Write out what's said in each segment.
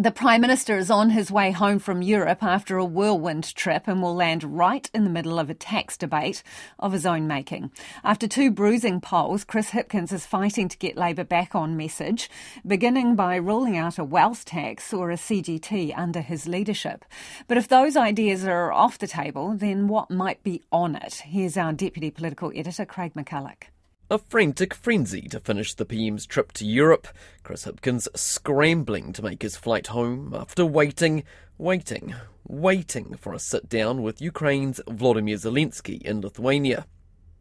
The Prime Minister is on his way home from Europe after a whirlwind trip and will land right in the middle of a tax debate of his own making. After two bruising polls, Chris Hipkins is fighting to get Labour back on message, beginning by ruling out a wealth tax or a CGT under his leadership. But if those ideas are off the table, then what might be on it? Here's our Deputy Political Editor, Craig McCulloch. A frantic frenzy to finish the PM's trip to Europe. Chris Hipkins scrambling to make his flight home after waiting, waiting, waiting for a sit down with Ukraine's Volodymyr Zelensky in Lithuania.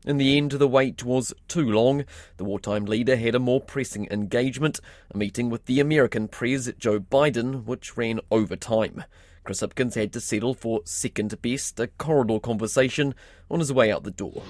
In the end, the wait was too long. The wartime leader had a more pressing engagement, a meeting with the American Pres Joe Biden, which ran over time. Chris Hipkins had to settle for second best, a corridor conversation on his way out the door.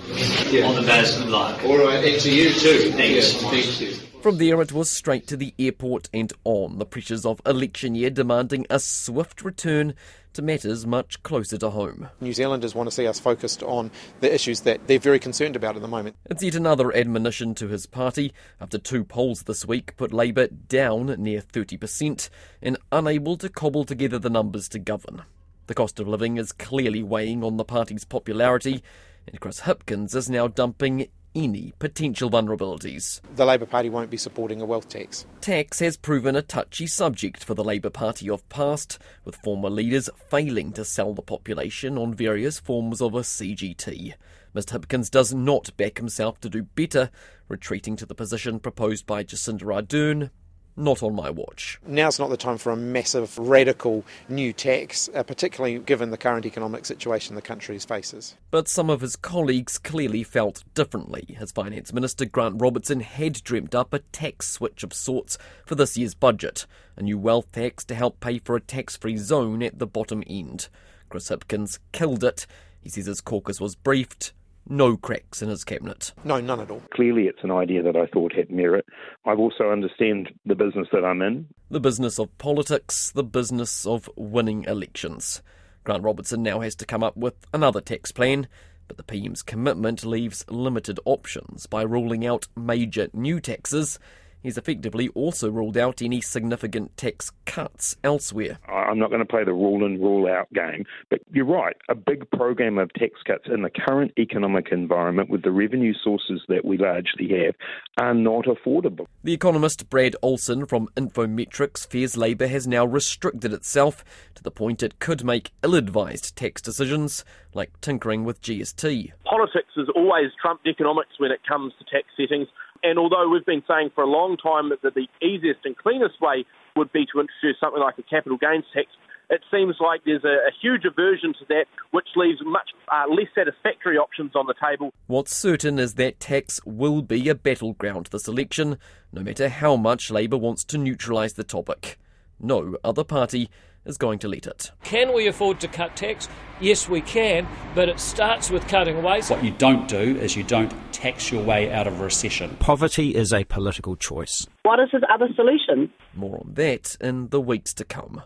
Yeah. On the best of luck. All right, and to you too. Thanks. Yeah, thank you. From there, it was straight to the airport and on, the pressures of election year demanding a swift return to matters much closer to home. New Zealanders want to see us focused on the issues that they're very concerned about at the moment. It's yet another admonition to his party after two polls this week put Labour down near 30% and unable to cobble together the numbers to govern. The cost of living is clearly weighing on the party's popularity, and Chris Hipkins is now dumping any potential vulnerabilities. The Labour Party won't be supporting a wealth tax. Tax has proven a touchy subject for the Labour Party of past, with former leaders failing to sell the population on various forms of a CGT. Mr Hipkins does not back himself to do better, retreating to the position proposed by Jacinda Ardern not on my watch. Now's not the time for a massive, radical new tax, uh, particularly given the current economic situation the country faces. But some of his colleagues clearly felt differently. His Finance Minister Grant Robertson had dreamt up a tax switch of sorts for this year's budget, a new wealth tax to help pay for a tax free zone at the bottom end. Chris Hipkins killed it. He says his caucus was briefed no cracks in his cabinet. No, none at all. Clearly, it's an idea that I thought had merit. I also understand the business that I'm in. The business of politics, the business of winning elections. Grant Robertson now has to come up with another tax plan, but the PM's commitment leaves limited options by ruling out major new taxes He's effectively also ruled out any significant tax cuts elsewhere. I'm not going to play the rule in, rule out game, but you're right. A big program of tax cuts in the current economic environment with the revenue sources that we largely have are not affordable. The economist Brad Olson from Infometrics fears Labour has now restricted itself to the point it could make ill advised tax decisions like tinkering with GST. Politics has always trumped economics when it comes to tax settings. And although we've been saying for a long time that the easiest and cleanest way would be to introduce something like a capital gains tax, it seems like there's a, a huge aversion to that, which leaves much uh, less satisfactory options on the table. What's certain is that tax will be a battleground this election, no matter how much Labour wants to neutralise the topic. No other party is going to let it. Can we afford to cut tax? Yes, we can, but it starts with cutting waste. What you don't do is you don't tax your way out of recession. Poverty is a political choice. What is his other solution? More on that in the weeks to come.